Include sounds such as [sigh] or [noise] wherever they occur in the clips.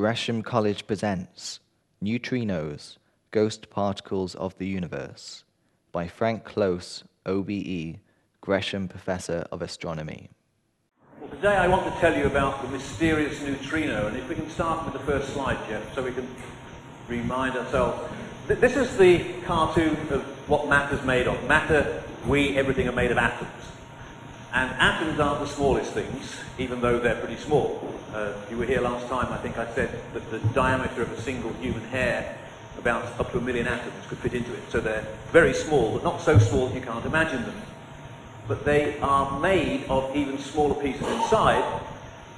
Gresham College presents Neutrinos Ghost Particles of the Universe by Frank Close, OBE, Gresham Professor of Astronomy. Well, today I want to tell you about the mysterious neutrino, and if we can start with the first slide, Jeff, so we can remind ourselves. Th- This is the cartoon of what matter's made of. Matter, we, everything are made of atoms. And atoms aren't the smallest things, even though they're pretty small. Uh, you were here last time, I think I said that the diameter of a single human hair, about up to a million atoms, could fit into it. So they're very small, but not so small that you can't imagine them. But they are made of even smaller pieces inside,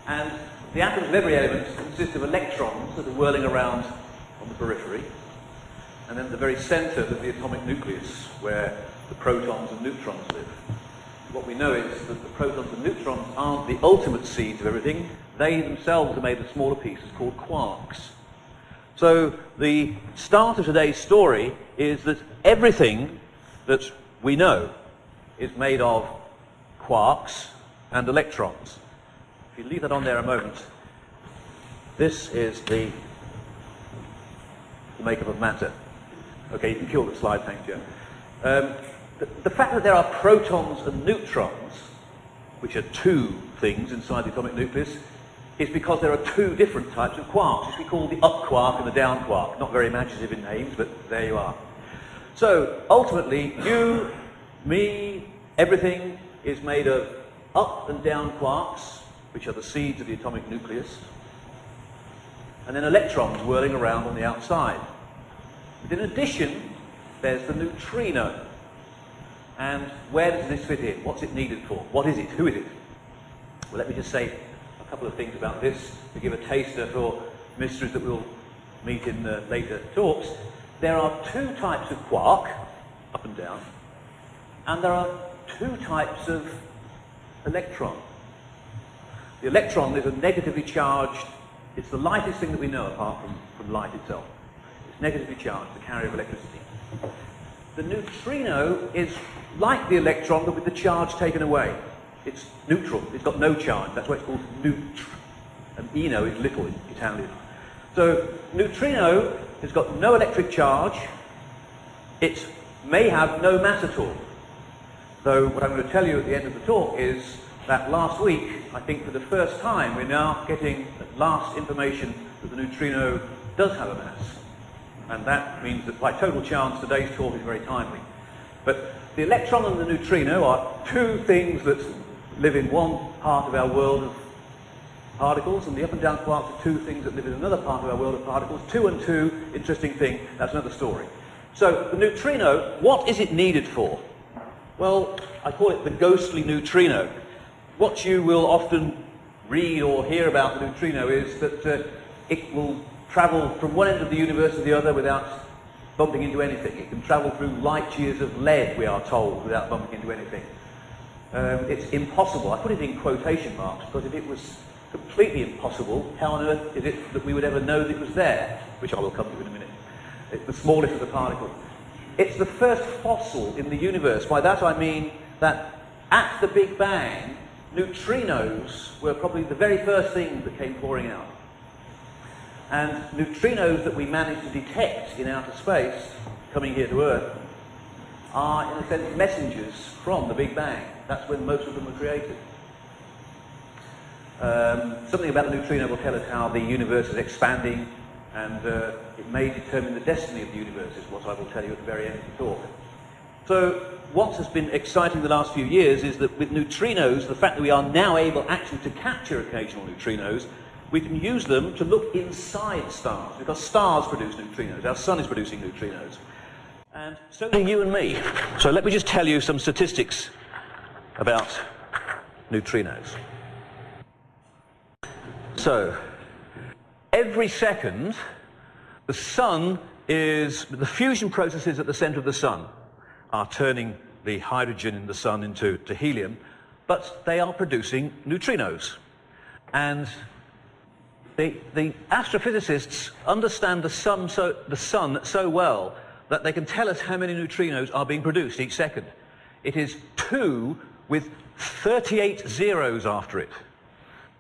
and the atoms of every element consist of electrons that are whirling around on the periphery. And then the very centre there's the atomic nucleus, where the protons and neutrons live. What we know is that the protons and neutrons aren't the ultimate seeds of everything. They themselves are made of smaller pieces called quarks. So the start of today's story is that everything that we know is made of quarks and electrons. If you leave that on there a moment, this is the, the makeup of matter. Okay, you can kill the slide, thank you. Um, the, fact that there are protons and neutrons, which are two things inside the atomic nucleus, is because there are two different types of quarks, which we call the up quark and the down quark. Not very imaginative in names, but there you are. So ultimately, you, me, everything is made of up and down quarks, which are the seeds of the atomic nucleus, and then electrons whirling around on the outside. But in addition, there's the neutrino. And where does this fit in? What's it needed for? What is it? Who is it? Well, let me just say a couple of things about this to give a taster for mysteries that we'll meet in the later talks. There are two types of quark, up and down, and there are two types of electron. The electron is a negatively charged, it's the lightest thing that we know apart from, from light itself. It's negatively charged, the carrier of electricity. The neutrino is like the electron, but with the charge taken away. It's neutral. It's got no charge. That's why it's called neutr. And eno is little in Italian. So neutrino has got no electric charge. It may have no mass at all. Though what I'm going to tell you at the end of the talk is that last week, I think for the first time, we're now getting at last information that the neutrino does have a mass. And that means that by total chance, today's talk is very timely. But the electron and the neutrino are two things that live in one part of our world of particles, and the up and down quarks are two things that live in another part of our world of particles. Two and two, interesting thing, that's another story. So, the neutrino, what is it needed for? Well, I call it the ghostly neutrino. What you will often read or hear about the neutrino is that uh, it will travel from one end of the universe to the other without bumping into anything. It can travel through light years of lead, we are told, without bumping into anything. Um, it's impossible. I put it in quotation marks because if it was completely impossible, how on earth is it that we would ever know that it was there? Which I will come to in a minute. It's the smallest of the particles. It's the first fossil in the universe. By that I mean that at the Big Bang, neutrinos were probably the very first thing that came pouring out. And neutrinos that we manage to detect in outer space, coming here to Earth, are in a sense messengers from the Big Bang. That's when most of them were created. Um, something about the neutrino will tell us how the universe is expanding, and uh, it may determine the destiny of the universe, is what I will tell you at the very end of the talk. So, what has been exciting the last few years is that with neutrinos, the fact that we are now able actually to capture occasional neutrinos, we can use them to look inside stars, because stars produce neutrinos. Our sun is producing neutrinos. And so do you and me. So let me just tell you some statistics about neutrinos. So, every second, the sun is, the fusion processes at the center of the sun are turning the hydrogen in the sun into to helium, but they are producing neutrinos. And the, the astrophysicists understand the sun, so, the sun so well that they can tell us how many neutrinos are being produced each second. It is two with 38 zeros after it.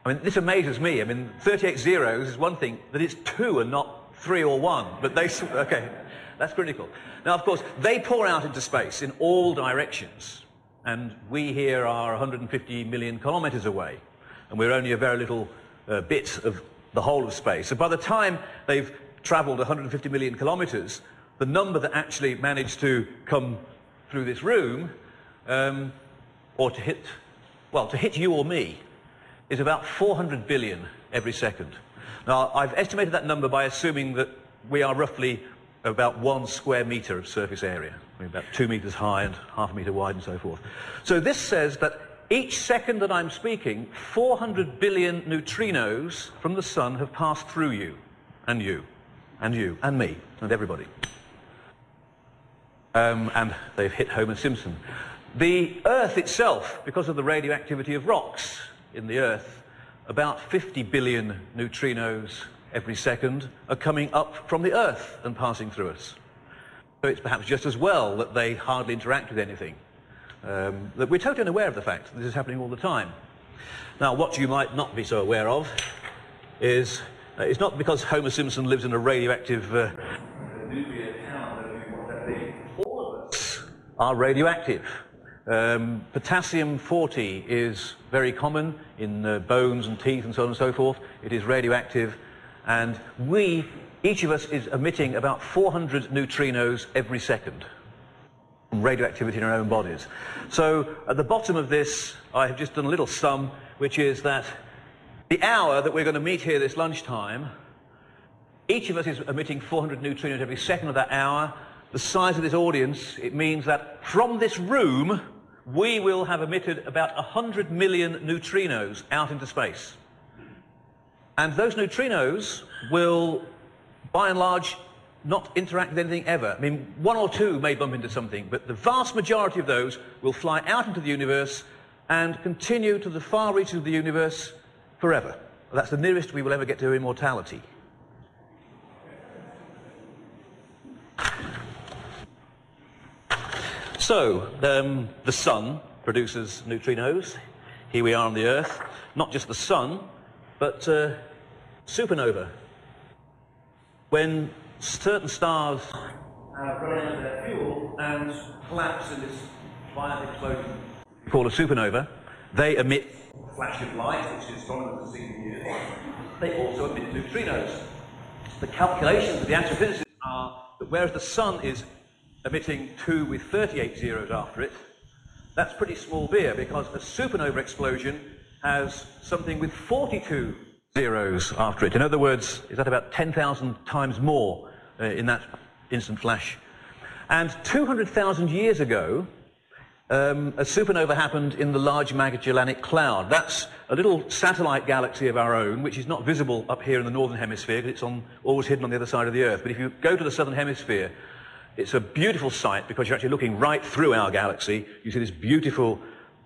I mean, this amazes me. I mean, 38 zeros is one thing, that it's two and not three or one. But they, [laughs] okay, that's critical. Now, of course, they pour out into space in all directions. And we here are 150 million kilometers away. And we're only a very little uh, bit of the whole of space. So by the time they've traveled 150 million kilometers, the number that actually managed to come through this room, um, or to hit, well, to hit you or me, is about 400 billion every second. Now, I've estimated that number by assuming that we are roughly about one square meter of surface area, about two meters high and half a meter wide and so forth. So this says that each second that I'm speaking, 400 billion neutrinos from the sun have passed through you, and you, and you, and me, and everybody. Um, and they've hit Homer Simpson. The Earth itself, because of the radioactivity of rocks in the Earth, about 50 billion neutrinos every second are coming up from the Earth and passing through us. So it's perhaps just as well that they hardly interact with anything. Um, that we're totally unaware of the fact that this is happening all the time. Now, what you might not be so aware of is uh, it's not because Homer Simpson lives in a radioactive uh, all of us are radioactive. Um, potassium 40 is very common in uh, bones and teeth and so on and so forth. It is radioactive. And we, each of us, is emitting about 400 neutrinos every second radioactivity in our own bodies. So at the bottom of this, I have just done a little sum, which is that the hour that we're going to meet here this lunchtime, each of us is emitting 400 neutrinos every second of that hour. The size of this audience, it means that from this room, we will have emitted about 100 million neutrinos out into space. And those neutrinos will, by and large, not interact with anything ever. I mean, one or two may bump into something, but the vast majority of those will fly out into the universe and continue to the far reaches of the universe forever. That's the nearest we will ever get to immortality. So, um, the sun produces neutrinos. Here we are on the Earth. Not just the sun, but uh, supernova. When certain stars have run out of their fuel and collapse in this violent explosion called a supernova, they emit a flash of light, which is stronger than 60 years. They also emit neutrinos. The calculations of the astrophysicists are that whereas the sun is emitting 2 with 38 zeros after it, that's pretty small beer because a supernova explosion has something with 42 zeros after it. In other words, is that about 10,000 times more uh, in that instant flash? And 200,000 years ago, um, a supernova happened in the Large Magellanic Cloud. That's a little satellite galaxy of our own, which is not visible up here in the northern hemisphere because it's on, always hidden on the other side of the Earth. But if you go to the southern hemisphere, it's a beautiful sight because you're actually looking right through our galaxy. You see this beautiful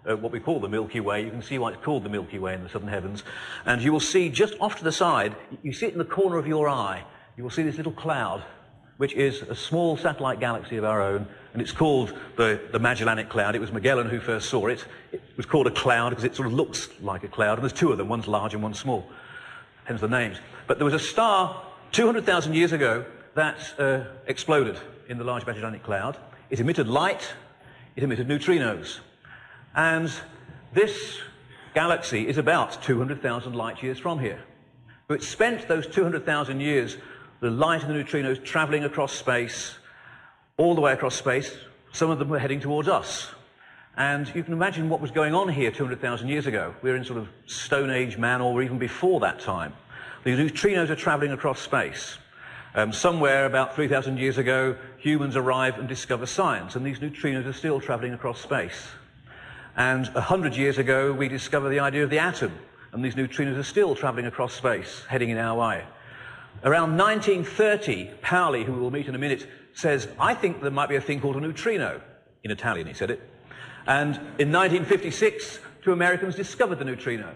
uh, what we call the Milky Way. You can see why it's called the Milky Way in the southern heavens. And you will see just off to the side, you see it in the corner of your eye, you will see this little cloud, which is a small satellite galaxy of our own, and it's called the, the Magellanic Cloud. It was Magellan who first saw it. It was called a cloud because it sort of looks like a cloud, and there's two of them, one's large and one's small, hence the names. But there was a star 200,000 years ago that uh, exploded in the Large Magellanic Cloud. It emitted light, it emitted neutrinos. And this galaxy is about 200,000 light years from here. So it spent those 200,000 years, the light and the neutrinos traveling across space, all the way across space. Some of them were heading towards us. And you can imagine what was going on here 200,000 years ago. We're in sort of Stone Age man or even before that time. The neutrinos are traveling across space. Um, somewhere about 3,000 years ago, humans arrive and discover science, and these neutrinos are still traveling across space. And 100 years ago, we discovered the idea of the atom, and these neutrinos are still traveling across space, heading in our way. Around 1930, Pauli, who we'll meet in a minute, says, I think there might be a thing called a neutrino. In Italian, he said it. And in 1956, two Americans discovered the neutrino.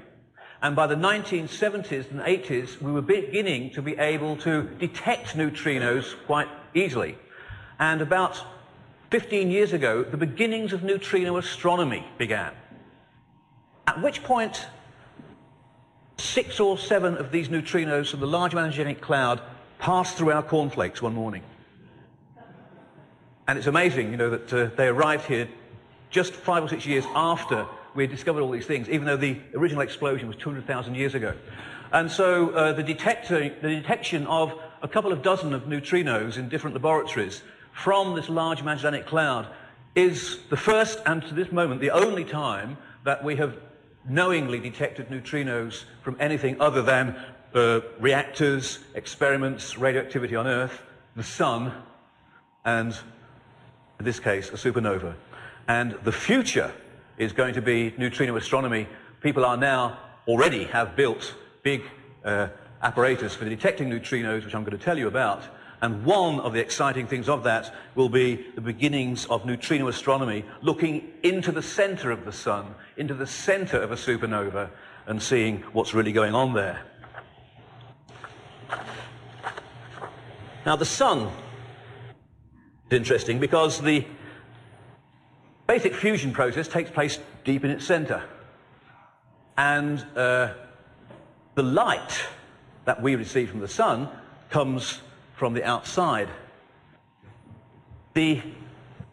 And by the 1970s and 80s, we were beginning to be able to detect neutrinos quite easily. And about 15 years ago, the beginnings of neutrino astronomy began. At which point, six or seven of these neutrinos from the Large Magellanic Cloud passed through our cornflakes one morning. And it's amazing, you know, that uh, they arrived here just five or six years after we had discovered all these things, even though the original explosion was 200,000 years ago. And so uh, the, detector, the detection of a couple of dozen of neutrinos in different laboratories from this large Magellanic Cloud is the first and to this moment the only time that we have knowingly detected neutrinos from anything other than uh, reactors, experiments, radioactivity on Earth, the sun, and in this case, a supernova. And the future is going to be neutrino astronomy. People are now already have built big uh, apparatus for detecting neutrinos, which I'm going to tell you about. And one of the exciting things of that will be the beginnings of neutrino astronomy, looking into the center of the sun, into the center of a supernova, and seeing what's really going on there. Now, the sun is interesting because the basic fusion process takes place deep in its center. And uh, the light that we receive from the sun comes from the outside. The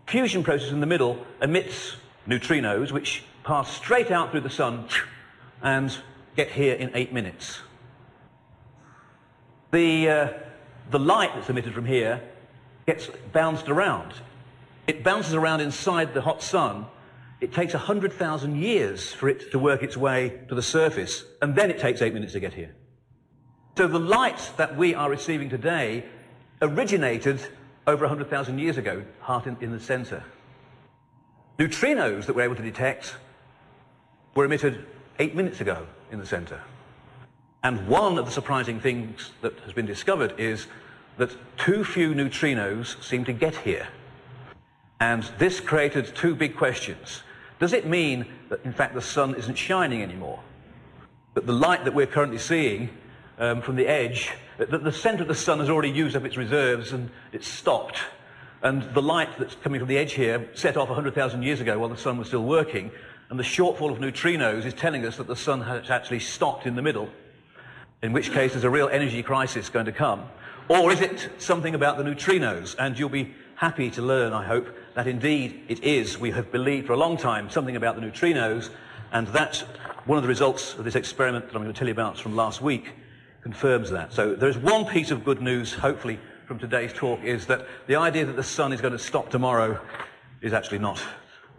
fusion process in the middle emits neutrinos which pass straight out through the sun and get here in eight minutes. The, uh, the light that's emitted from here gets bounced around. It bounces around inside the hot sun. It takes 100,000 years for it to work its way to the surface, and then it takes eight minutes to get here. So the light that we are receiving today originated over 100,000 years ago, heart in, in the center. Neutrinos that we're able to detect were emitted eight minutes ago in the center. And one of the surprising things that has been discovered is that too few neutrinos seem to get here. And this created two big questions. Does it mean that, in fact, the sun isn't shining anymore? That the light that we're currently seeing um, from the edge, that the center of the sun has already used up its reserves and it's stopped. And the light that's coming from the edge here set off 100,000 years ago while the sun was still working. And the shortfall of neutrinos is telling us that the sun has actually stopped in the middle, in which case there's a real energy crisis going to come. Or is it something about the neutrinos? And you'll be happy to learn, I hope, that indeed it is. We have believed for a long time something about the neutrinos, and that's one of the results of this experiment that I'm going to tell you about from last week confirms that. So there's one piece of good news, hopefully, from today's talk, is that the idea that the sun is going to stop tomorrow is actually not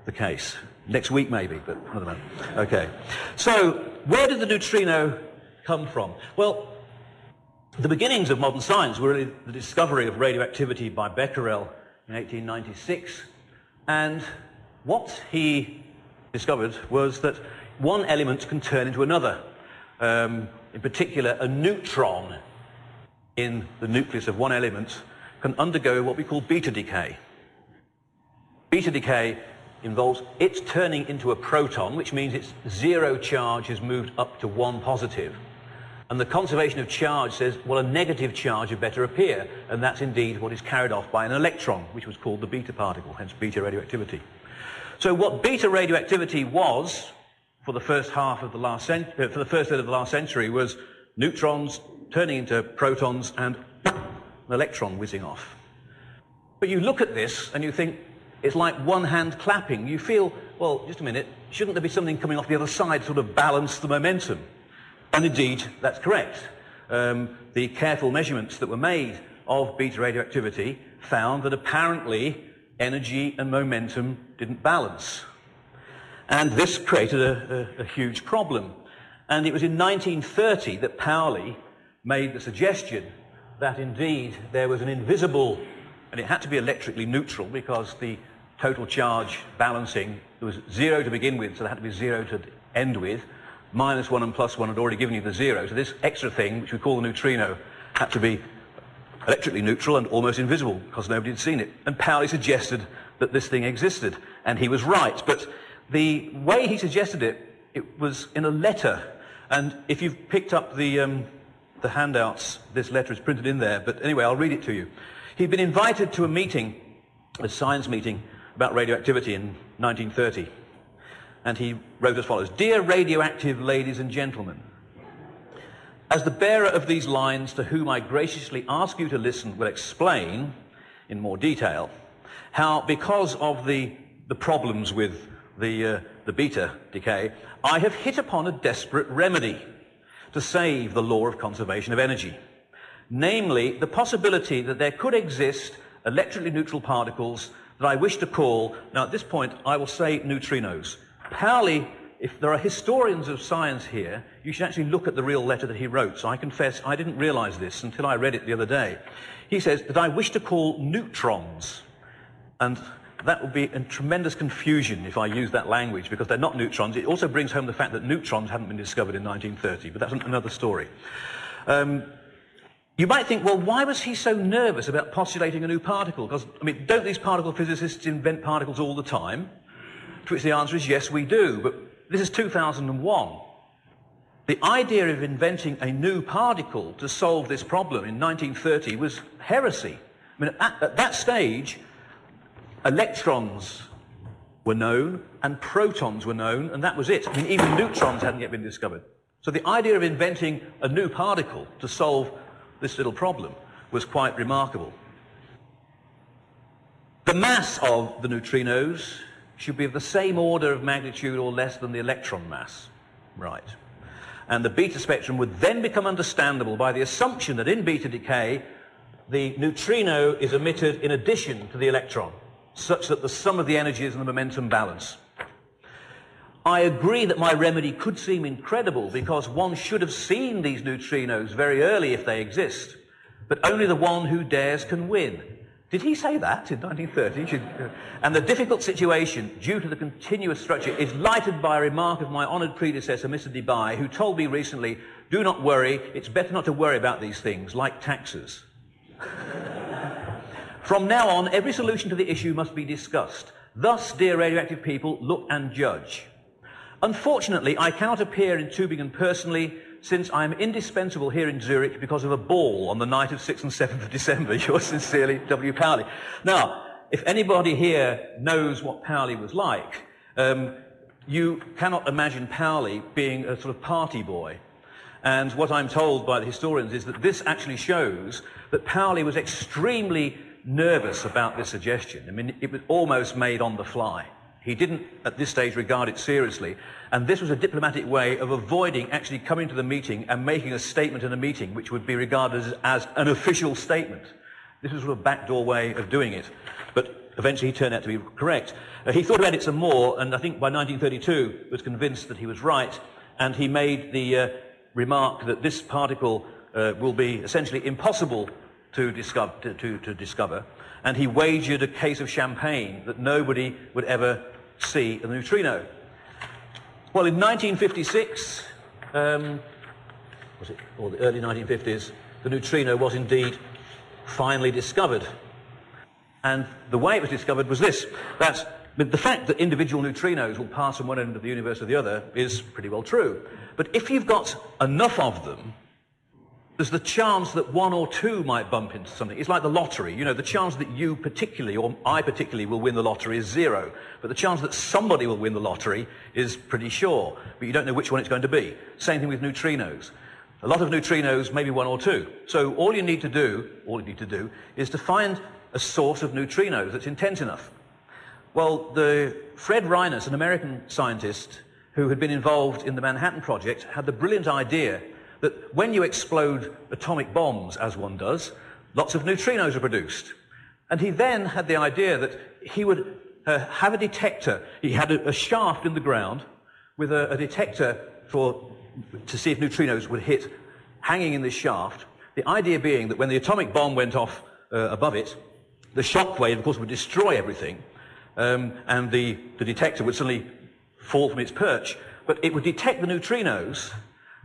the case. Next week, maybe, but I don't know. Okay. So, where did the neutrino come from? Well, the beginnings of modern science were really the discovery of radioactivity by Becquerel in 1896. And what he discovered was that one element can turn into another. Um, in particular, a neutron in the nucleus of one element can undergo what we call beta decay. Beta decay involves its turning into a proton, which means its zero charge has moved up to one positive. And the conservation of charge says, well, a negative charge had better appear. And that's indeed what is carried off by an electron, which was called the beta particle, hence beta radioactivity. So what beta radioactivity was for the first half of the last uh, for the first third of the last century was neutrons turning into protons and [coughs] an electron whizzing off. But you look at this and you think it's like one hand clapping. You feel, well, just a minute, shouldn't there be something coming off the other side to sort of balance the momentum? And indeed, that's correct. Um, the careful measurements that were made of beta radioactivity found that apparently energy and momentum didn't balance. And this created a, a, a huge problem. And it was in 1930 that Pauli made the suggestion that indeed there was an invisible, and it had to be electrically neutral because the total charge balancing, there was zero to begin with, so there had to be zero to end with, minus 1 and plus 1 had already given you the zero. So this extra thing, which we call the neutrino, had to be electrically neutral and almost invisible because nobody had seen it. And Pauli suggested that this thing existed. And he was right. But the way he suggested it, it was in a letter. And if you've picked up the, um, the handouts, this letter is printed in there. But anyway, I'll read it to you. He'd been invited to a meeting, a science meeting about radioactivity in 1930 and he wrote as follows Dear radioactive ladies and gentlemen, As the bearer of these lines, to whom I graciously ask you to listen, will explain in more detail how, because of the, the problems with the, uh, the beta decay, I have hit upon a desperate remedy to save the law of conservation of energy. Namely, the possibility that there could exist electrically neutral particles that I wish to call, now at this point I will say neutrinos. Pauli if there are historians of science here, you should actually look at the real letter that he wrote. So I confess I didn't realize this until I read it the other day. He says that I wish to call neutrons. And that would be a tremendous confusion if I use that language because they're not neutrons. It also brings home the fact that neutrons hadn't been discovered in 1930, but that's another story. Um, you might think, well, why was he so nervous about postulating a new particle? Because, I mean, don't these particle physicists invent particles all the time? To which the answer is yes, we do. But this is 2001. The idea of inventing a new particle to solve this problem in 1930 was heresy. I mean, at, at that stage, electrons were known and protons were known, and that was it. I mean, even neutrons hadn't yet been discovered. So the idea of inventing a new particle to solve this little problem was quite remarkable. The mass of the neutrinos should be of the same order of magnitude or less than the electron mass. Right. And the beta spectrum would then become understandable by the assumption that in beta decay, the neutrino is emitted in addition to the electron, such that the sum of the energies and the momentum balance. I agree that my remedy could seem incredible because one should have seen these neutrinos very early if they exist, but only the one who dares can win. Did he say that in 1930? Uh, and the difficult situation, due to the continuous structure, is lighted by a remark of my honoured predecessor, Mr. Debye, who told me recently, do not worry, it's better not to worry about these things, like taxes. [laughs] From now on, every solution to the issue must be discussed. Thus, dear radioactive people, look and judge. Unfortunately, I cannot appear in Tübingen personally since I'm indispensable here in Zurich because of a ball on the night of 6th and 7th of December. [laughs] Yours sincerely, W. Pauli. Now, if anybody here knows what Pauli was like, um, you cannot imagine Pauli being a sort of party boy. And what I'm told by the historians is that this actually shows that Pauli was extremely nervous about this suggestion. I mean, it was almost made on the fly. He didn't, at this stage, regard it seriously. And this was a diplomatic way of avoiding actually coming to the meeting and making a statement in a meeting which would be regarded as, as an official statement. This was sort of a backdoor way of doing it. But eventually he turned out to be correct. Uh, he thought about it some more, and I think by 1932 was convinced that he was right, and he made the uh, remark that this particle uh, will be essentially impossible to to, to, to discover, and he wagered a case of champagne that nobody would ever see a neutrino. Well, in 1956, um, was it, or the early 1950s, the neutrino was indeed finally discovered. And the way it was discovered was this that the fact that individual neutrinos will pass from one end of the universe to the other is pretty well true. But if you've got enough of them, there's the chance that one or two might bump into something. It's like the lottery. You know, the chance that you particularly, or I particularly, will win the lottery is zero. But the chance that somebody will win the lottery is pretty sure. But you don't know which one it's going to be. Same thing with neutrinos. A lot of neutrinos, maybe one or two. So all you need to do, all you need to do, is to find a source of neutrinos that's intense enough. Well, the Fred Reines, an American scientist who had been involved in the Manhattan Project, had the brilliant idea that when you explode atomic bombs, as one does, lots of neutrinos are produced. And he then had the idea that he would uh, have a detector. He had a, a, shaft in the ground with a, a detector for, to see if neutrinos would hit hanging in this shaft. The idea being that when the atomic bomb went off uh, above it, the shock wave, of course, would destroy everything, um, and the, the detector would suddenly fall from its perch. But it would detect the neutrinos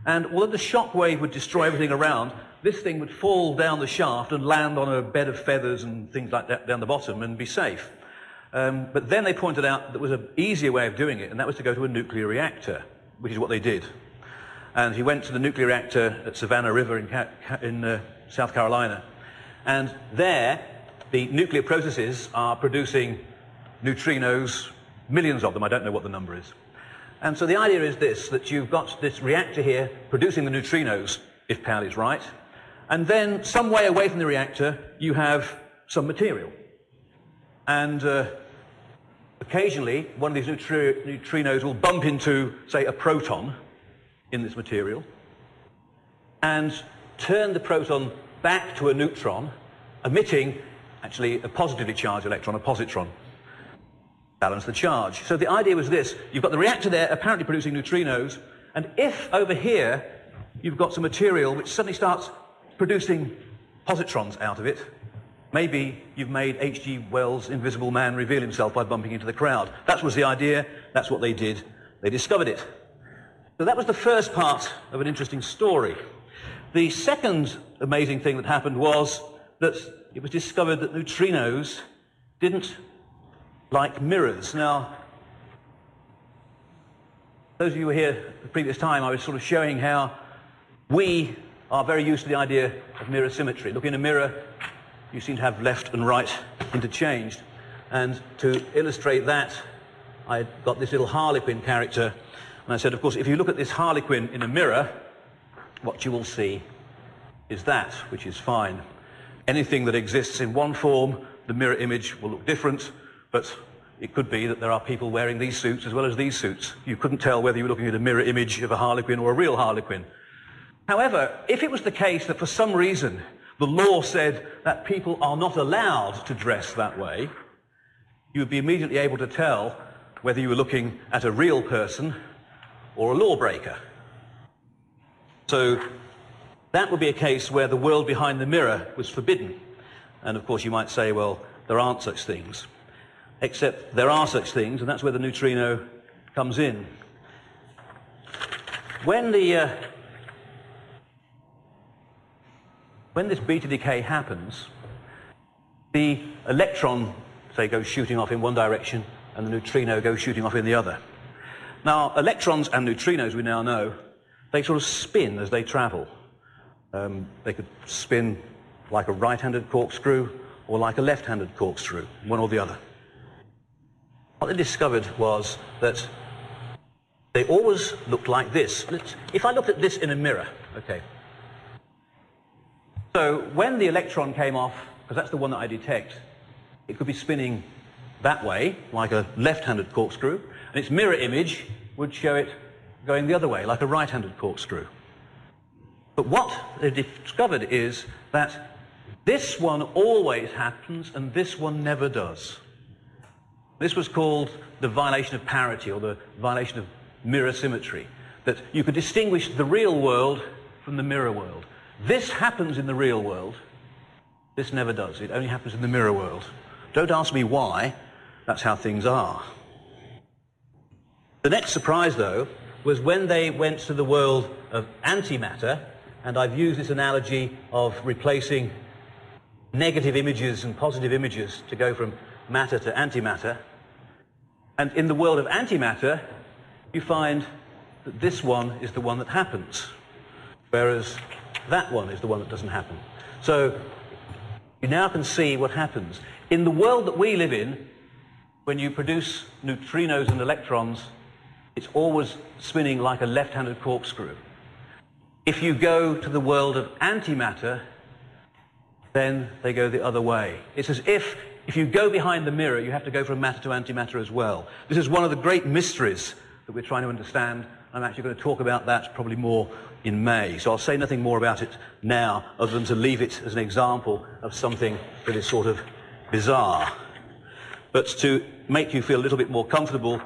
and although the shock wave would destroy everything around, this thing would fall down the shaft and land on a bed of feathers and things like that down the bottom and be safe. Um, but then they pointed out there was an easier way of doing it, and that was to go to a nuclear reactor, which is what they did. And he went to the nuclear reactor at Savannah River in, in uh, South Carolina. And there, the nuclear processes are producing neutrinos, millions of them, I don't know what the number is. And so the idea is this, that you've got this reactor here producing the neutrinos, if Pauli is right. And then, some way away from the reactor, you have some material. And uh, occasionally, one of these neutri- neutrinos will bump into, say, a proton in this material and turn the proton back to a neutron, emitting actually a positively charged electron, a positron. Balance the charge. So the idea was this you've got the reactor there apparently producing neutrinos, and if over here you've got some material which suddenly starts producing positrons out of it, maybe you've made H.G. Wells' Invisible Man reveal himself by bumping into the crowd. That was the idea, that's what they did. They discovered it. So that was the first part of an interesting story. The second amazing thing that happened was that it was discovered that neutrinos didn't like mirrors. Now, those of you who were here the previous time, I was sort of showing how we are very used to the idea of mirror symmetry. Look in a mirror, you seem to have left and right interchanged. And to illustrate that, I got this little harlequin character. And I said, of course, if you look at this harlequin in a mirror, what you will see is that, which is fine. Anything that exists in one form, the mirror image will look different, but it could be that there are people wearing these suits as well as these suits. You couldn't tell whether you were looking at a mirror image of a harlequin or a real harlequin. However, if it was the case that for some reason the law said that people are not allowed to dress that way, you would be immediately able to tell whether you were looking at a real person or a lawbreaker. So that would be a case where the world behind the mirror was forbidden. And of course, you might say, well, there aren't such things. Except there are such things, and that's where the neutrino comes in. When the uh, when this beta decay happens, the electron, say, goes shooting off in one direction, and the neutrino goes shooting off in the other. Now, electrons and neutrinos, we now know, they sort of spin as they travel. Um, they could spin like a right-handed corkscrew or like a left-handed corkscrew, one or the other. What they discovered was that they always looked like this. If I looked at this in a mirror, okay. So when the electron came off, because that's the one that I detect, it could be spinning that way, like a left-handed corkscrew, and its mirror image would show it going the other way, like a right-handed corkscrew. But what they discovered is that this one always happens and this one never does. This was called the violation of parity or the violation of mirror symmetry, that you could distinguish the real world from the mirror world. This happens in the real world. This never does. It only happens in the mirror world. Don't ask me why. That's how things are. The next surprise, though, was when they went to the world of antimatter, and I've used this analogy of replacing negative images and positive images to go from matter to antimatter. And in the world of antimatter, you find that this one is the one that happens, whereas that one is the one that doesn't happen. So you now can see what happens. In the world that we live in, when you produce neutrinos and electrons, it's always spinning like a left-handed corkscrew. If you go to the world of antimatter, then they go the other way. It's as if if you go behind the mirror, you have to go from matter to antimatter as well. This is one of the great mysteries that we're trying to understand. I'm actually going to talk about that probably more in May. So I'll say nothing more about it now other than to leave it as an example of something that is sort of bizarre. But to make you feel a little bit more comfortable,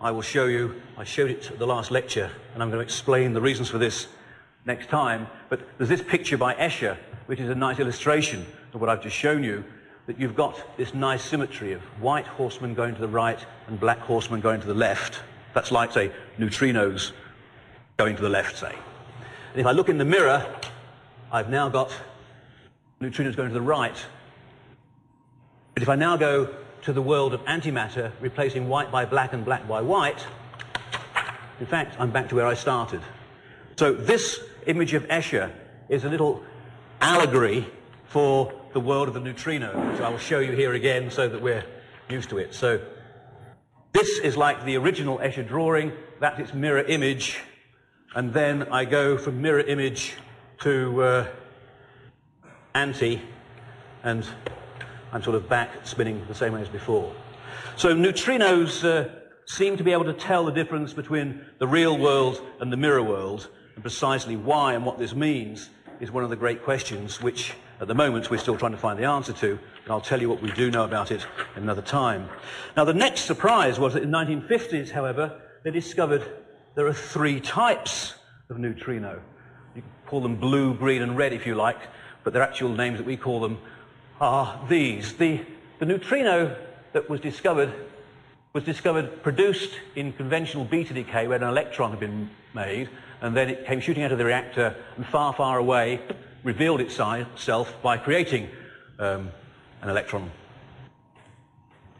I will show you, I showed it at the last lecture, and I'm going to explain the reasons for this next time. But there's this picture by Escher, which is a nice illustration of what I've just shown you, that you've got this nice symmetry of white horsemen going to the right and black horsemen going to the left. That's like, say, neutrinos going to the left, say. And if I look in the mirror, I've now got neutrinos going to the right. But if I now go to the world of antimatter, replacing white by black and black by white, in fact, I'm back to where I started. So this image of Escher is a little allegory for the world of the neutrino, which I will show you here again so that we're used to it. So this is like the original Escher drawing, that's its mirror image, and then I go from mirror image to uh, anti, and I'm sort of back spinning the same way as before. So neutrinos uh, seem to be able to tell the difference between the real world and the mirror world, and precisely why and what this means is one of the great questions which at the moment we're still trying to find the answer to, and I'll tell you what we do know about it another time. Now the next surprise was that in the 1950s, however, they discovered there are three types of neutrino. You can call them blue, green, and red if you like, but their actual names that we call them are these. The, the neutrino that was discovered was discovered produced in conventional beta decay where an electron had been made, and then it came shooting out of the reactor and far, far away revealed itself by creating um, an electron.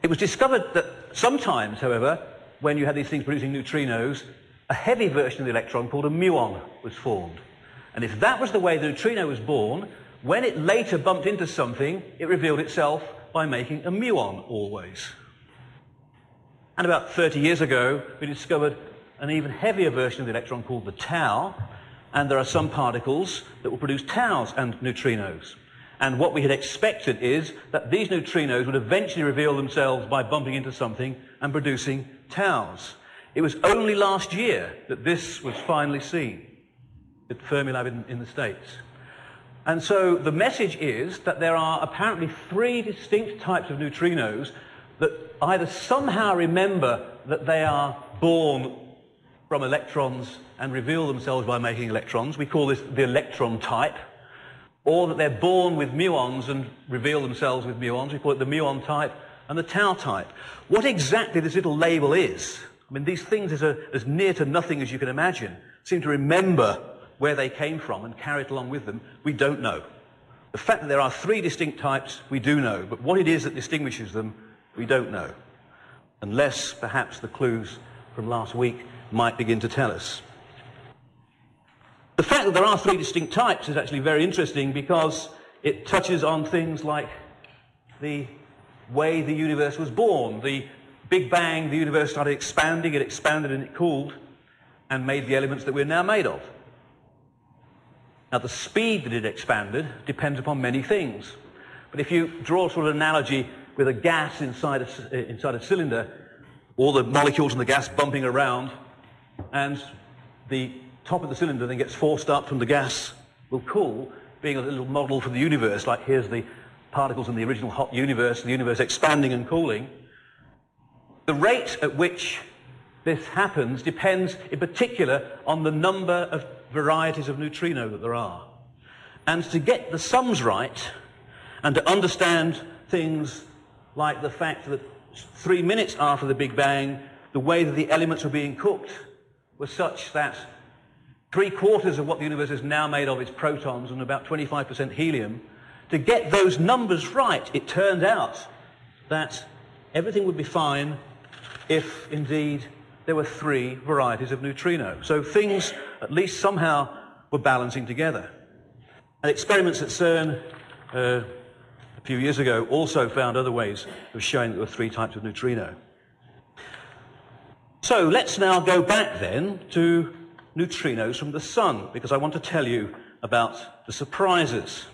It was discovered that sometimes, however, when you had these things producing neutrinos, a heavy version of the electron called a muon was formed. And if that was the way the neutrino was born, when it later bumped into something, it revealed itself by making a muon always. And about 30 years ago, we discovered an even heavier version of the electron called the tau, and there are some particles that will produce taus and neutrinos. And what we had expected is that these neutrinos would eventually reveal themselves by bumping into something and producing taus. It was only last year that this was finally seen at Fermilab in, in the States. And so the message is that there are apparently three distinct types of neutrinos that either somehow remember that they are born from electrons and reveal themselves by making electrons. We call this the electron type. Or that they're born with muons and reveal themselves with muons. We call it the muon type and the tau type. What exactly this little label is, I mean, these things are as near to nothing as you can imagine, seem to remember where they came from and carry it along with them, we don't know. The fact that there are three distinct types, we do know, but what it is that distinguishes them, we don't know. Unless perhaps the clues from last week might begin to tell us. The fact that there are three distinct types is actually very interesting because it touches on things like the way the universe was born. The Big Bang, the universe started expanding, it expanded and it cooled and made the elements that we're now made of. Now, the speed that it expanded depends upon many things. But if you draw sort of analogy with a gas inside a, uh, inside a cylinder, all the molecules in the gas bumping around, and the top of the cylinder then gets forced up from the gas will cool, being a little model for the universe, like here's the particles in the original hot universe, the universe expanding and cooling. The rate at which this happens depends in particular on the number of varieties of neutrino that there are. And to get the sums right, and to understand things like the fact that three minutes after the Big Bang, the way that the elements were being cooked was such that three quarters of what the universe is now made of is protons and about 25% helium. To get those numbers right, it turned out that everything would be fine if indeed there were three varieties of neutrino. So things, at least somehow, were balancing together. And experiments at CERN uh, a few years ago also found other ways of showing that there were three types of neutrino. So let's now go back then to neutrinos from the sun, because I want to tell you about the surprises.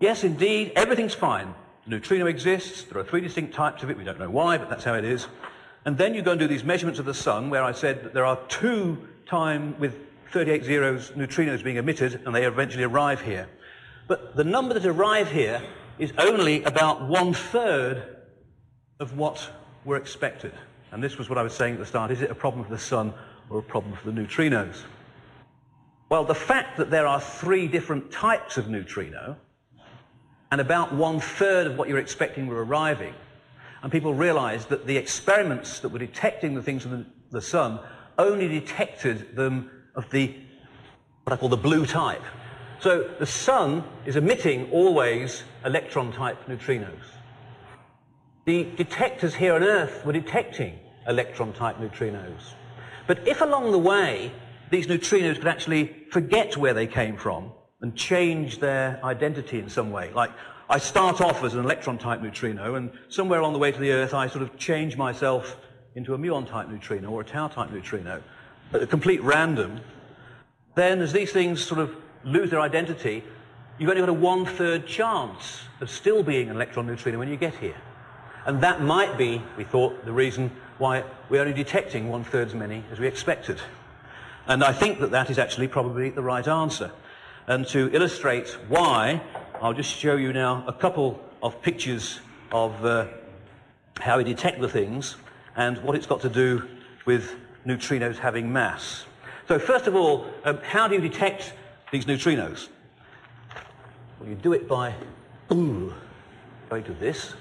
Yes, indeed, everything's fine. The neutrino exists. There are three distinct types of it. We don't know why, but that's how it is. And then you go and do these measurements of the sun, where I said that there are two time with 38 zeros neutrinos being emitted, and they eventually arrive here. But the number that arrive here is only about one third of what were expected. And this was what I was saying at the start. Is it a problem for the sun or a problem for the neutrinos? Well, the fact that there are three different types of neutrino, and about one third of what you're expecting were arriving, and people realized that the experiments that were detecting the things in the, the sun only detected them of the, what I call the blue type. So the sun is emitting always electron type neutrinos. The detectors here on Earth were detecting electron type neutrinos. But if along the way these neutrinos could actually forget where they came from and change their identity in some way, like I start off as an electron type neutrino, and somewhere along the way to the Earth, I sort of change myself into a muon type neutrino or a tau type neutrino at a complete random. Then, as these things sort of lose their identity, you've only got a one-third chance of still being an electron neutrino when you get here. And that might be, we thought, the reason why we're only detecting one-third as many as we expected. And I think that that is actually probably the right answer. And to illustrate why, I'll just show you now a couple of pictures of uh, how we detect the things and what it's got to do with neutrinos having mass. So first of all, um, how do you detect these neutrinos? Well, you do it by ooh, going to this,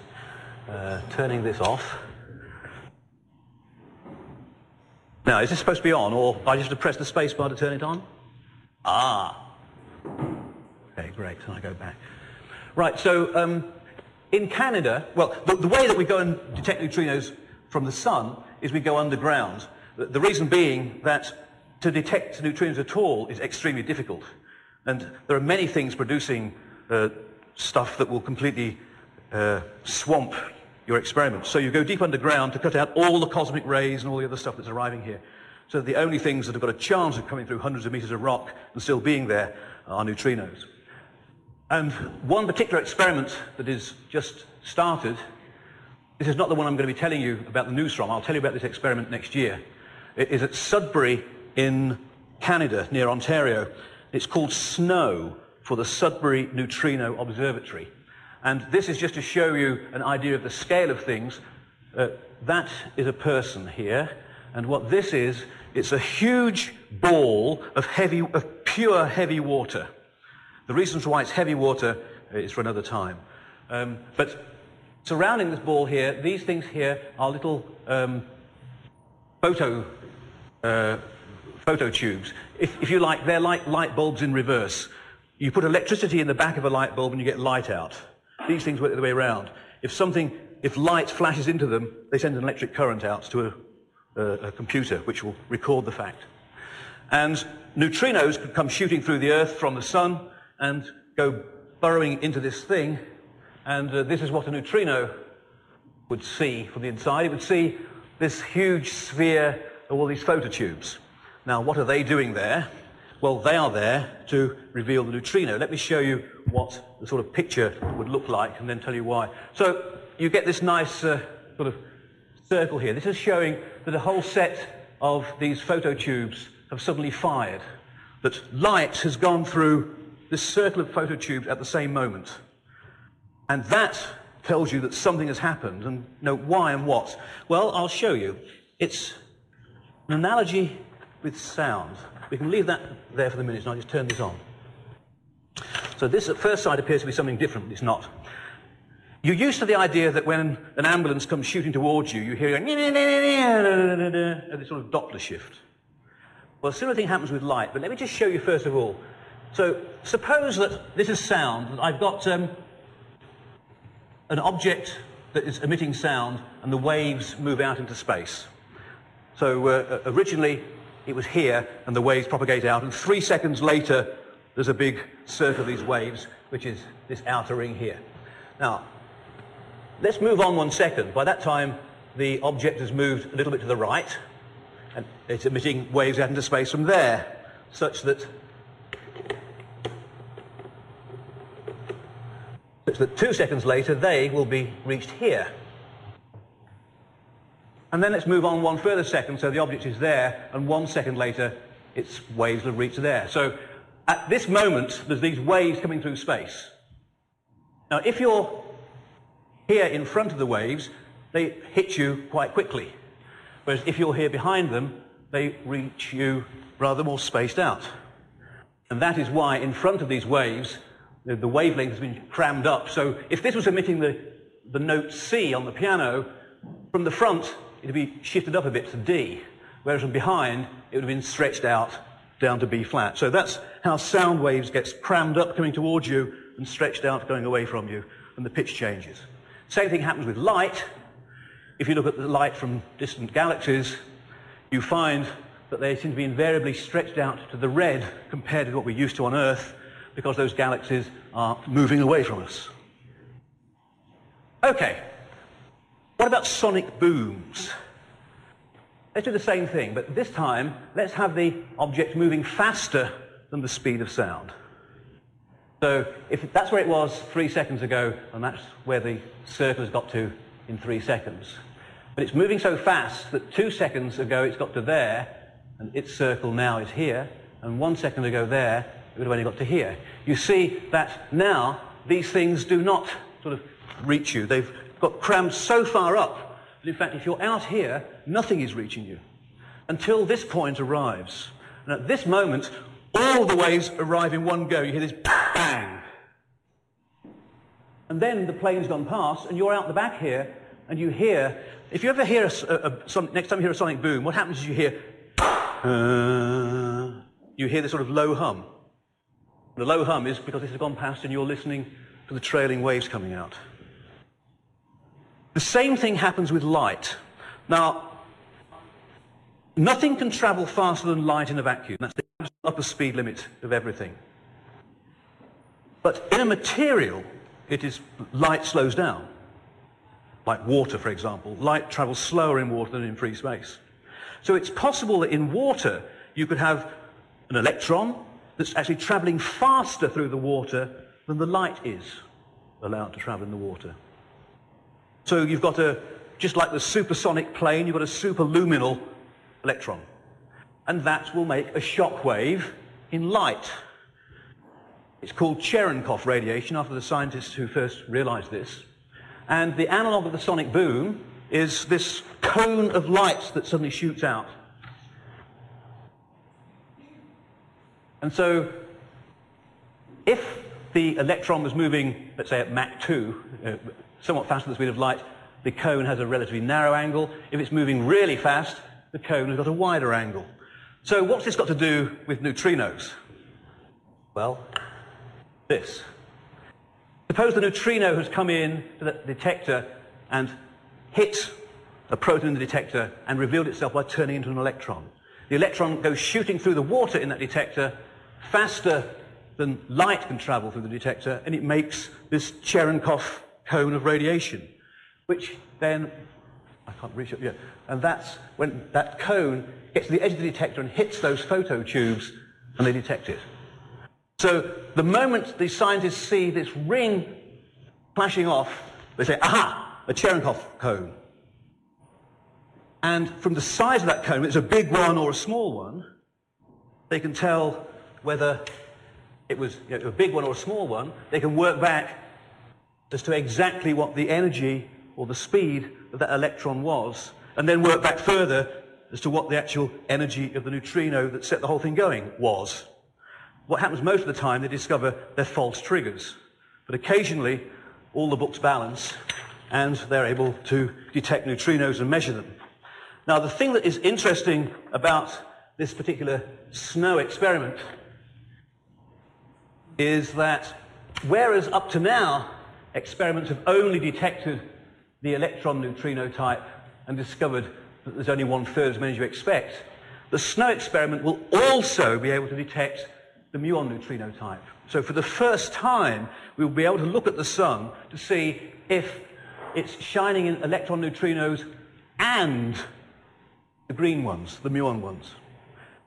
uh, turning this off. Now, is this supposed to be on, or I just have to press the space bar to turn it on? Ah. Okay, great. And I go back. Right, so um, in Canada, well, the, the, way that we go and detect neutrinos from the sun is we go underground. The, the reason being that to detect neutrinos at all is extremely difficult. And there are many things producing uh, stuff that will completely uh, swamp your experiments. So you go deep underground to cut out all the cosmic rays and all the other stuff that's arriving here. So the only things that have got a chance of coming through hundreds of meters of rock and still being there are neutrinos. And one particular experiment that is just started, this is not the one I'm going to be telling you about the news from. I'll tell you about this experiment next year. It is at Sudbury in Canada, near Ontario. It's called SNO for the Sudbury Neutrino Observatory. And this is just to show you an idea of the scale of things. Uh, that is a person here. And what this is, it's a huge ball of heavy, of pure heavy water. The reasons why it's heavy water is for another time. Um, but surrounding this ball here, these things here are little um, photo uh, photo tubes. If, if you like, they're like light bulbs in reverse. You put electricity in the back of a light bulb and you get light out. These things work the other way around. If something, if light flashes into them, they send an electric current out to a, a, a computer which will record the fact. And neutrinos could come shooting through the Earth from the sun and go burrowing into this thing. And uh, this is what a neutrino would see from the inside. It would see this huge sphere of all these phototubes. Now, what are they doing there? Well, they are there to reveal the neutrino. Let me show you what the sort of picture would look like and then tell you why. So you get this nice uh, sort of circle here. This is showing that a whole set of these phototubes have suddenly fired, that light has gone through this circle of phototubes at the same moment. And that tells you that something has happened and know why and what. Well, I'll show you. It's an analogy with sound. We can leave that there for the minute and I'll just turn this on. So this at first sight appears to be something different, but it's not. You're used to the idea that when an ambulance comes shooting towards you, you hear a this sort of Doppler shift. Well, a similar thing happens with light, but let me just show you first of all. So suppose that this is sound, that I've got um, an object that is emitting sound and the waves move out into space. So uh, originally it was here and the waves propagate out and three seconds later there's a big circle of these waves which is this outer ring here. Now let's move on one second. By that time the object has moved a little bit to the right and it's emitting waves out into space from there such that such that two seconds later they will be reached here. And then let's move on one further second, so the object is there, and one second later, its waves will reach there. So at this moment, there's these waves coming through space. Now, if you're here in front of the waves, they hit you quite quickly. Whereas if you're here behind them, they reach you rather more spaced out. And that is why in front of these waves, the, the wavelength has been crammed up. So if this was emitting the, the note C on the piano, from the front, it would be shifted up a bit to D, whereas from behind, it would have been stretched out down to B flat. So that's how sound waves gets crammed up coming towards you and stretched out going away from you, and the pitch changes. Same thing happens with light. If you look at the light from distant galaxies, you find that they seem to be invariably stretched out to the red compared to what we're used to on Earth because those galaxies are moving away from us. Okay, what about sonic booms? Let's do the same thing, but this time let's have the object moving faster than the speed of sound. So if that's where it was three seconds ago, and that's where the circle has got to in three seconds. But it's moving so fast that two seconds ago it's got to there, and its circle now is here, and one second ago there, it would have only got to here. You see that now these things do not sort of reach you. They've got crammed so far up that in fact if you're out here, nothing is reaching you until this point arrives. And at this moment, all the waves arrive in one go. You hear this bang. And then the plane's gone past, and you're out the back here, and you hear, if you ever hear a, a, a next time you hear a sonic boom, what happens is you hear, uh, you hear this sort of low hum. The low hum is because this has gone past and you're listening to the trailing waves coming out. The same thing happens with light. Now, nothing can travel faster than light in a vacuum. That's the upper speed limit of everything. But in a material, it is light slows down. Like water, for example. Light travels slower in water than in free space. So it's possible that in water, you could have an electron that's actually traveling faster through the water than the light is allowed to travel in the water. So you've got a, just like the supersonic plane, you've got a superluminal electron. And that will make a shock wave in light. It's called Cherenkov radiation after the scientists who first realized this. And the analog of the sonic boom is this cone of light that suddenly shoots out. And so, if the electron was moving, let's say at Mach 2, uh, somewhat faster than the speed of light, the cone has a relatively narrow angle. If it's moving really fast, the cone has got a wider angle. So what's this got to do with neutrinos? Well, this. Suppose the neutrino has come in to the detector and hit a proton in the detector and revealed itself by turning into an electron. The electron goes shooting through the water in that detector faster than light can travel through the detector, and it makes this Cherenkov cone of radiation, which then, I can't reach it yet, and that's when that cone gets to the edge of the detector and hits those photo tubes, and they detect it. So the moment the scientists see this ring flashing off, they say, aha, a Cherenkov cone. And from the size of that cone, it's a big one or a small one, they can tell whether it was you know, a big one or a small one. They can work back as to exactly what the energy or the speed of that electron was, and then work back further as to what the actual energy of the neutrino that set the whole thing going was. What happens most of the time, they discover they're false triggers. But occasionally, all the books balance, and they're able to detect neutrinos and measure them. Now, the thing that is interesting about this particular SNO experiment is that whereas up to now experiments have only detected the electron neutrino type and discovered that there's only one third as many as you expect, the SNO experiment will also be able to detect the muon neutrino type. So for the first time, we will be able to look at the sun to see if it's shining in electron neutrinos and the green ones, the muon ones.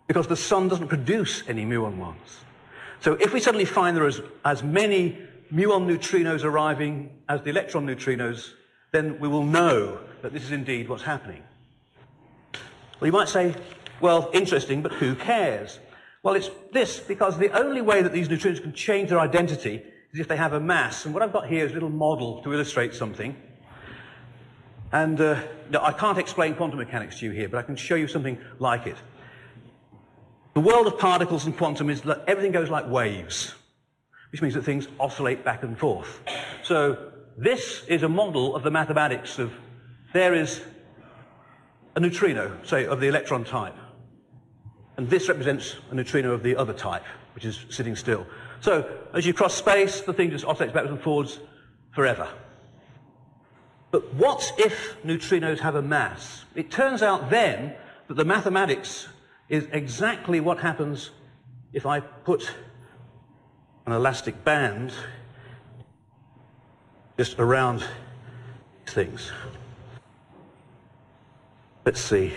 Because the sun doesn't produce any muon ones. So if we suddenly find there is as many muon neutrinos arriving as the electron neutrinos, then we will know that this is indeed what's happening. Well, you might say, well, interesting, but who cares? Well, it's this, because the only way that these neutrinos can change their identity is if they have a mass. And what I've got here is a little model to illustrate something. And uh, no, I can't explain quantum mechanics to you here, but I can show you something like it. The world of particles and quantum is that everything goes like waves, which means that things oscillate back and forth. So this is a model of the mathematics of there is a neutrino, say, of the electron type. And this represents a neutrino of the other type, which is sitting still. So as you cross space, the thing just oscillates backwards and forwards forever. But what if neutrinos have a mass? It turns out then that the mathematics is exactly what happens if I put an elastic band just around these things. Let's see.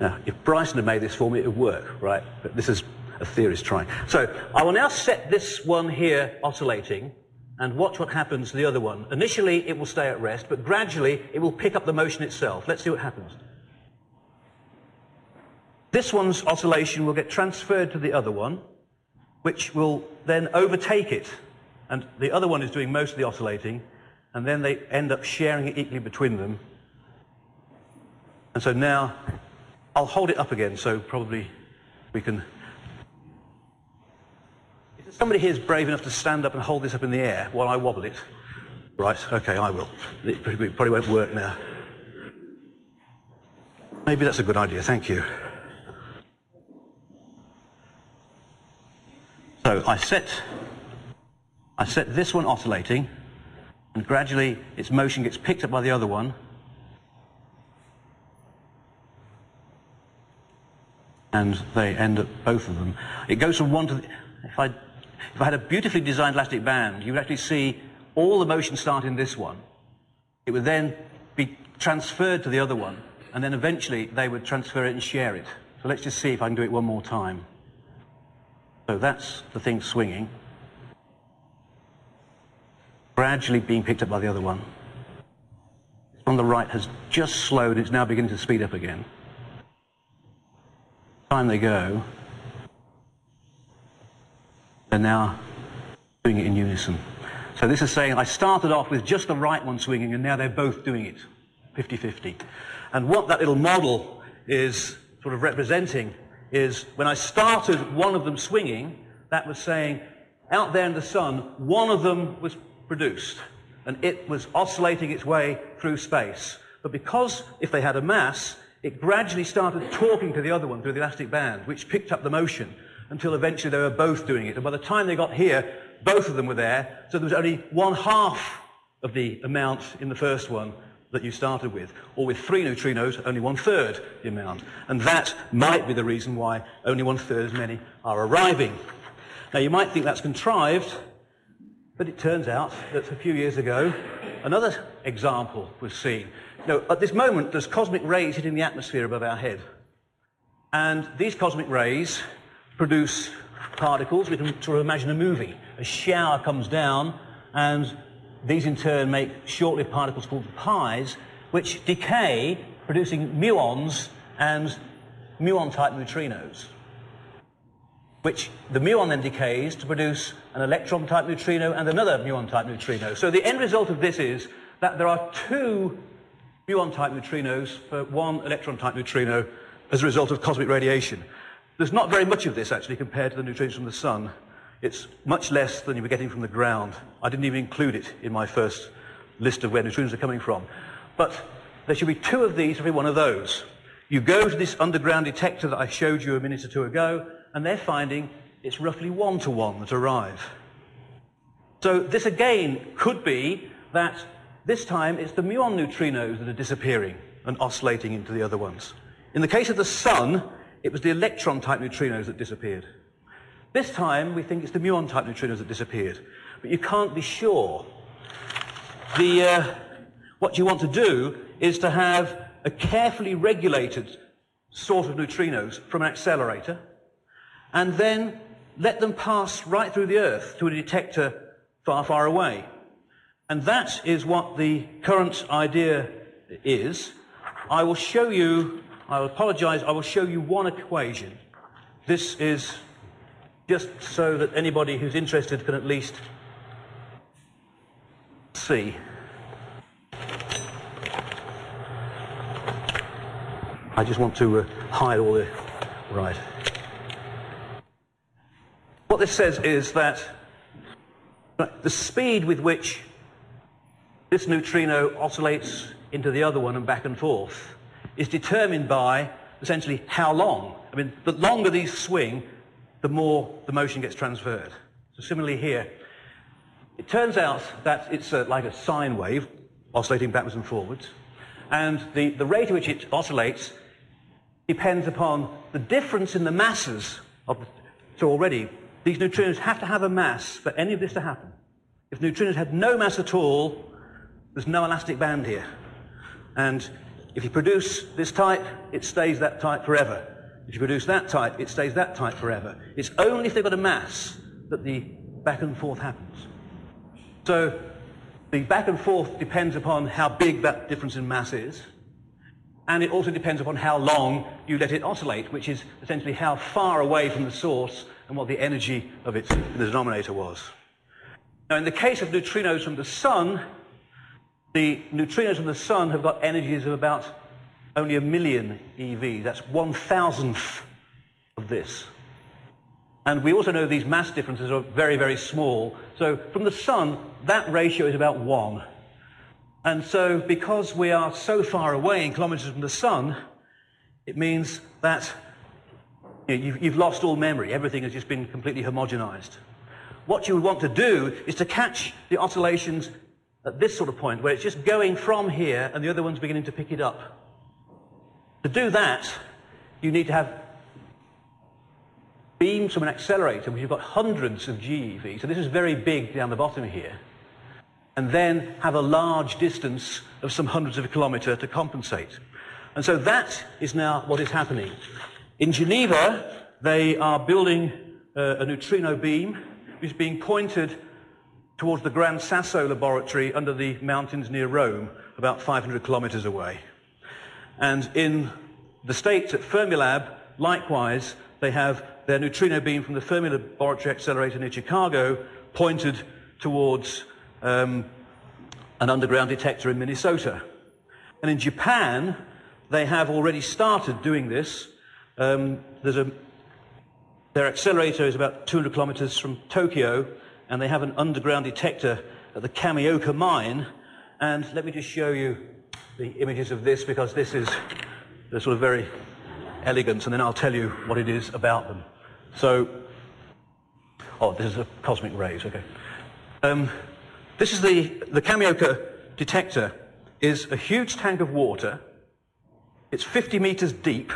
Now, if Bryson had made this for me, it would work, right? But this is a theorist trying. So I will now set this one here oscillating and watch what happens to the other one. Initially, it will stay at rest, but gradually, it will pick up the motion itself. Let's see what happens. This one's oscillation will get transferred to the other one, which will then overtake it. And the other one is doing most of the oscillating, and then they end up sharing it equally between them. And so now, I'll hold it up again, so probably we can somebody here is brave enough to stand up and hold this up in the air while I wobble it? Right, okay, I will. It probably won't work now. Maybe that's a good idea, thank you. I set, I set this one oscillating, and gradually its motion gets picked up by the other one. And they end up, both of them. It goes from one to the, if I if I had a beautifully designed elastic band, you would actually see all the motion start in this one. It would then be transferred to the other one, and then eventually they would transfer it and share it. So let's just see if I can do it one more time. So that's the thing swinging, gradually being picked up by the other one. On the right has just slowed, it's now beginning to speed up again. Time they go, they're now doing it in unison. So this is saying I started off with just the right one swinging and now they're both doing it 50-50. And what that little model is sort of representing is when I started one of them swinging, that was saying out there in the sun, one of them was produced and it was oscillating its way through space. But because if they had a mass, it gradually started talking to the other one through the elastic band, which picked up the motion until eventually they were both doing it. And by the time they got here, both of them were there, so there was only one half of the amount in the first one that you started with. Or with three neutrinos, only one third the amount. And that might be the reason why only one third as many are arriving. Now you might think that's contrived, but it turns out that a few years ago, another example was seen. Now, at this moment, there's cosmic rays hitting the atmosphere above our head. And these cosmic rays produce particles. We can sort of imagine a movie. A shower comes down, and these in turn make short-lived particles called pies, which decay, producing muons and muon-type neutrinos. Which the muon then decays to produce an electron-type neutrino and another muon-type neutrino. So the end result of this is that there are two muon-type neutrinos for one electron-type neutrino as a result of cosmic radiation. There's not very much of this actually compared to the neutrinos from the sun. It's much less than you were getting from the ground. I didn't even include it in my first list of where neutrinos are coming from. But there should be two of these, for every one of those. You go to this underground detector that I showed you a minute or two ago, and they're finding it's roughly one to one that arrive. So this again could be that this time it's the muon neutrinos that are disappearing and oscillating into the other ones. In the case of the sun, it was the electron type neutrinos that disappeared. This time, we think it's the muon type neutrinos that disappeared. But you can't be sure. The, uh, what you want to do is to have a carefully regulated sort of neutrinos from an accelerator and then let them pass right through the Earth to a detector far, far away. And that is what the current idea is. I will show you I apologize. I will show you one equation. This is just so that anybody who's interested can at least see. I just want to uh, hide all the... Right. What this says is that the speed with which this neutrino oscillates into the other one and back and forth is determined by essentially how long. I mean, the longer these swing, the more the motion gets transferred. So similarly here, it turns out that it's a, like a sine wave oscillating backwards and forwards, and the, the rate at which it oscillates depends upon the difference in the masses of the, so already these neutrinos have to have a mass for any of this to happen. If neutrinos had no mass at all, there's no elastic band here. And if you produce this type, it stays that type forever. If you produce that type, it stays that type forever. It's only if they've got a mass that the back and forth happens. So the back and forth depends upon how big that difference in mass is, and it also depends upon how long you let it oscillate, which is essentially how far away from the source and what the energy of its the denominator was. Now, in the case of neutrinos from the sun, the neutrinos from the sun have got energies of about only a million EV. That's one thousandth of this. And we also know these mass differences are very, very small. So from the sun, that ratio is about one. And so because we are so far away in kilometers from the sun, it means that you've lost all memory. Everything has just been completely homogenized. What you would want to do is to catch the oscillations at this sort of point, where it's just going from here and the other one's beginning to pick it up. To do that, you need to have beams from an accelerator, which you've got hundreds of GeV. So this is very big down the bottom here. And then have a large distance of some hundreds of a kilometre to compensate. And so that is now what is happening. In Geneva, they are building uh, a neutrino beam, which is being pointed towards the Gran Sasso laboratory under the mountains near Rome, about 500 kilometres away. And in the States at Fermilab, likewise, they have their neutrino beam from the Fermi Laboratory Accelerator near Chicago pointed towards um, an underground detector in Minnesota. And in Japan, they have already started doing this. Um, a, their accelerator is about 200 kilometers from Tokyo, and they have an underground detector at the Kamioka mine. And let me just show you the images of this because this is they're sort of very elegant, and then I'll tell you what it is about them. So, oh, this is a cosmic rays, okay. Um, this is the, the Kamioka detector is a huge tank of water. It's 50 meters deep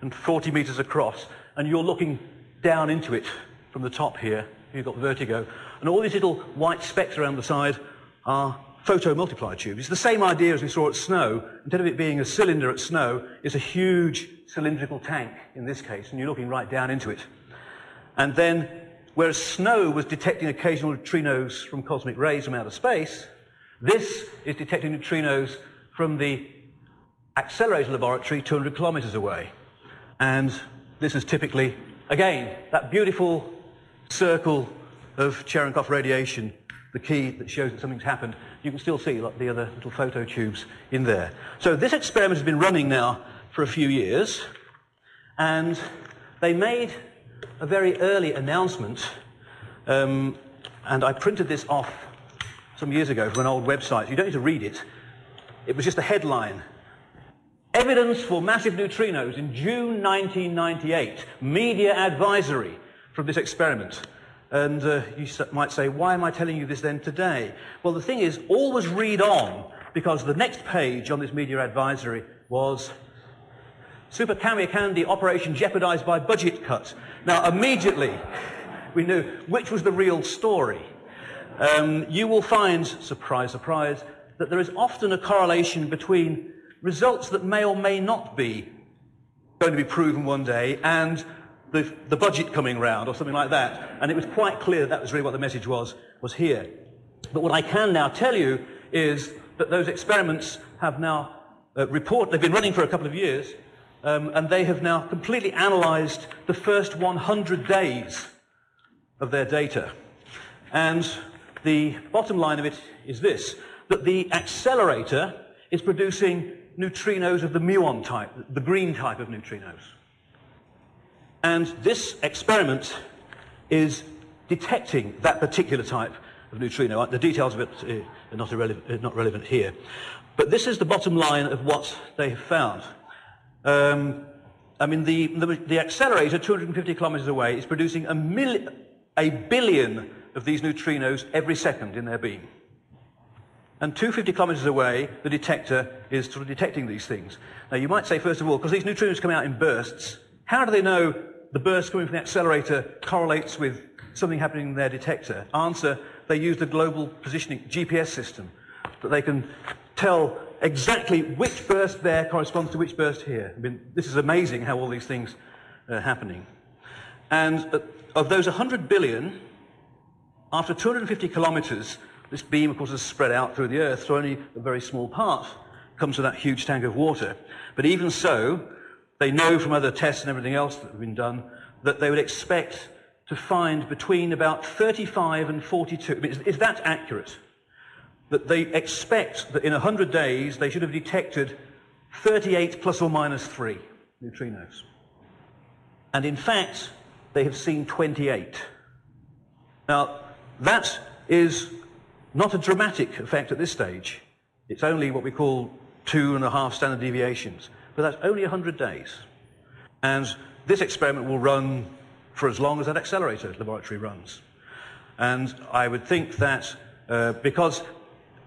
and 40 meters across, and you're looking down into it from the top here. You've got vertigo. And all these little white specks around the side are photomultiplier tube. It's the same idea as we saw at SNO. Instead of it being a cylinder at SNO, it's a huge cylindrical tank in this case, and you're looking right down into it. And then, whereas SNO was detecting occasional neutrinos from cosmic rays from outer space, this is detecting neutrinos from the accelerator laboratory 200 kilometers away. And this is typically, again, that beautiful circle of Cherenkov radiation, the key that shows that something's happened. You can still see like, the other little photo tubes in there. So this experiment has been running now for a few years, and they made a very early announcement, um, and I printed this off some years ago from an old website. You don't need to read it. It was just a headline. Evidence for massive neutrinos in June 1998. Media advisory from this experiment. And uh, you might say, why am I telling you this then today? Well, the thing is, always read on, because the next page on this media advisory was Super Kamiokande operation jeopardized by budget cut. Now, immediately, [laughs] we knew which was the real story. Um, you will find, surprise, surprise, that there is often a correlation between results that may or may not be going to be proven one day and the, the budget coming round or something like that. And it was quite clear that, was really what the message was, was here. But what I can now tell you is that those experiments have now uh, report, they've been running for a couple of years, um, and they have now completely analyzed the first 100 days of their data. And the bottom line of it is this, that the accelerator is producing neutrinos of the muon type, the green type of neutrinos. And this experiment is detecting that particular type of neutrino. The details of it uh, are not, are not relevant here. But this is the bottom line of what they have found. Um, I mean, the, the, the, accelerator, 250 kilometers away, is producing a, mil- a billion of these neutrinos every second in their beam. And 250 kilometers away, the detector is sort of detecting these things. Now, you might say, first of all, because these neutrinos come out in bursts, how do they know the burst coming from the accelerator correlates with something happening in their detector? Answer, they use the global positioning GPS system that they can tell exactly which burst there corresponds to which burst here. I mean, this is amazing how all these things are happening. And uh, of those 100 billion, after 250 kilometers, this beam, of course, is spread out through the Earth, so only a very small part comes to that huge tank of water. But even so, they know from other tests and everything else that have been done that they would expect to find between about 35 and 42. I mean, is, is that accurate? That they expect that in 100 days they should have detected 38 plus or minus 3 neutrinos. And in fact, they have seen 28. Now, that is not a dramatic effect at this stage. It's only what we call two and a half standard deviations. But that's only 100 days. And this experiment will run for as long as that accelerator laboratory runs. And I would think that uh, because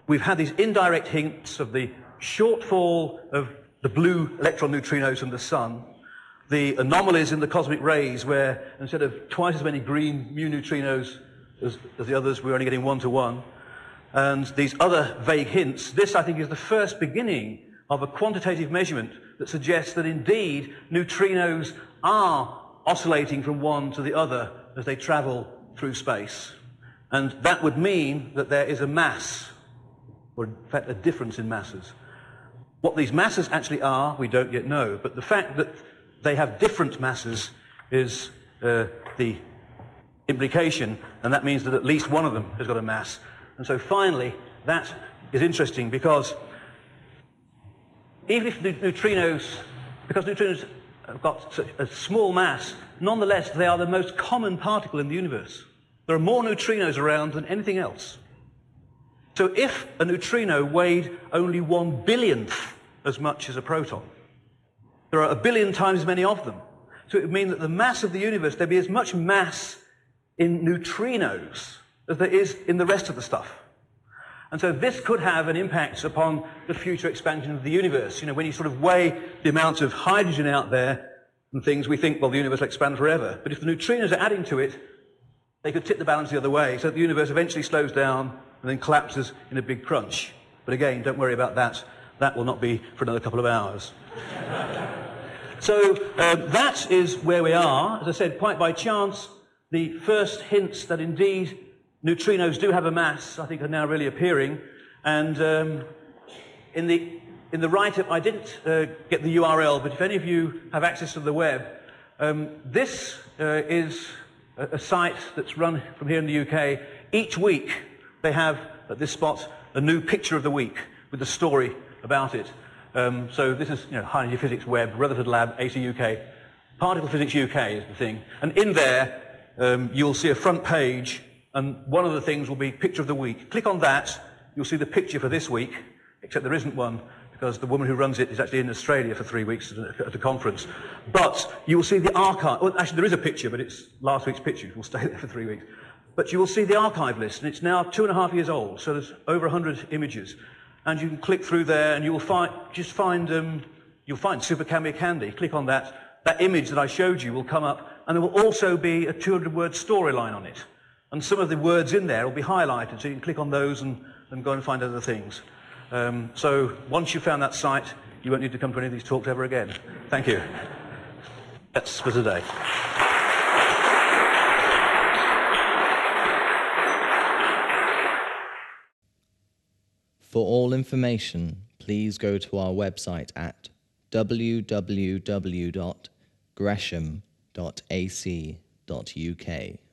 we've had these indirect hints of the shortfall of the blue electron neutrinos from the sun, the anomalies in the cosmic rays where instead of twice as many green mu neutrinos as, as the others, we're only getting one to one, and these other vague hints, this I think is the first beginning of a quantitative measurement that suggests that indeed neutrinos are oscillating from one to the other as they travel through space. And that would mean that there is a mass, or in fact a difference in masses. What these masses actually are, we don't yet know. But the fact that they have different masses is uh, the implication, and that means that at least one of them has got a mass. And so finally, that is interesting because even if neutrinos, because neutrinos have got such a small mass, nonetheless they are the most common particle in the universe. There are more neutrinos around than anything else. So if a neutrino weighed only one billionth as much as a proton, there are a billion times as many of them. So it would mean that the mass of the universe, there'd be as much mass in neutrinos as there is in the rest of the stuff. And so this could have an impact upon the future expansion of the universe. You know, when you sort of weigh the amount of hydrogen out there and things, we think, well, the universe will expand forever. But if the neutrinos are adding to it, they could tip the balance the other way, so that the universe eventually slows down and then collapses in a big crunch. But again, don't worry about that. That will not be for another couple of hours. [laughs] so uh, that is where we are. As I said, quite by chance, the first hints that indeed neutrinos do have a mass, I think, are now really appearing. And um, in the in the write-up, I didn't uh, get the URL, but if any of you have access to the web, um, this uh, is a, a, site that's run from here in the UK. Each week, they have at this spot a new picture of the week with a story about it. Um, so this is you know, High Energy Physics Web, Rutherford Lab, AT UK. Particle Physics UK is the thing. And in there, um, you'll see a front page and one of the things will be picture of the week. Click on that, you'll see the picture for this week, except there isn't one because the woman who runs it is actually in Australia for three weeks at a conference. But you will see the archive. Well, actually, there is a picture, but it's last week's picture. We'll stay [laughs] there for three weeks. But you will see the archive list, and it's now two and a half years old, so there's over 100 images. And you can click through there, and you will find, just find, um, you'll find Super Kamiokande. Click on that. That image that I showed you will come up, and there will also be a 200 word storyline on it. And some of the words in there will be highlighted, so you can click on those and, and go and find other things. Um, so once you've found that site, you won't need to come to any of these talks ever again. Thank you. That's for today. For all information, please go to our website at www.gresham.ac.uk.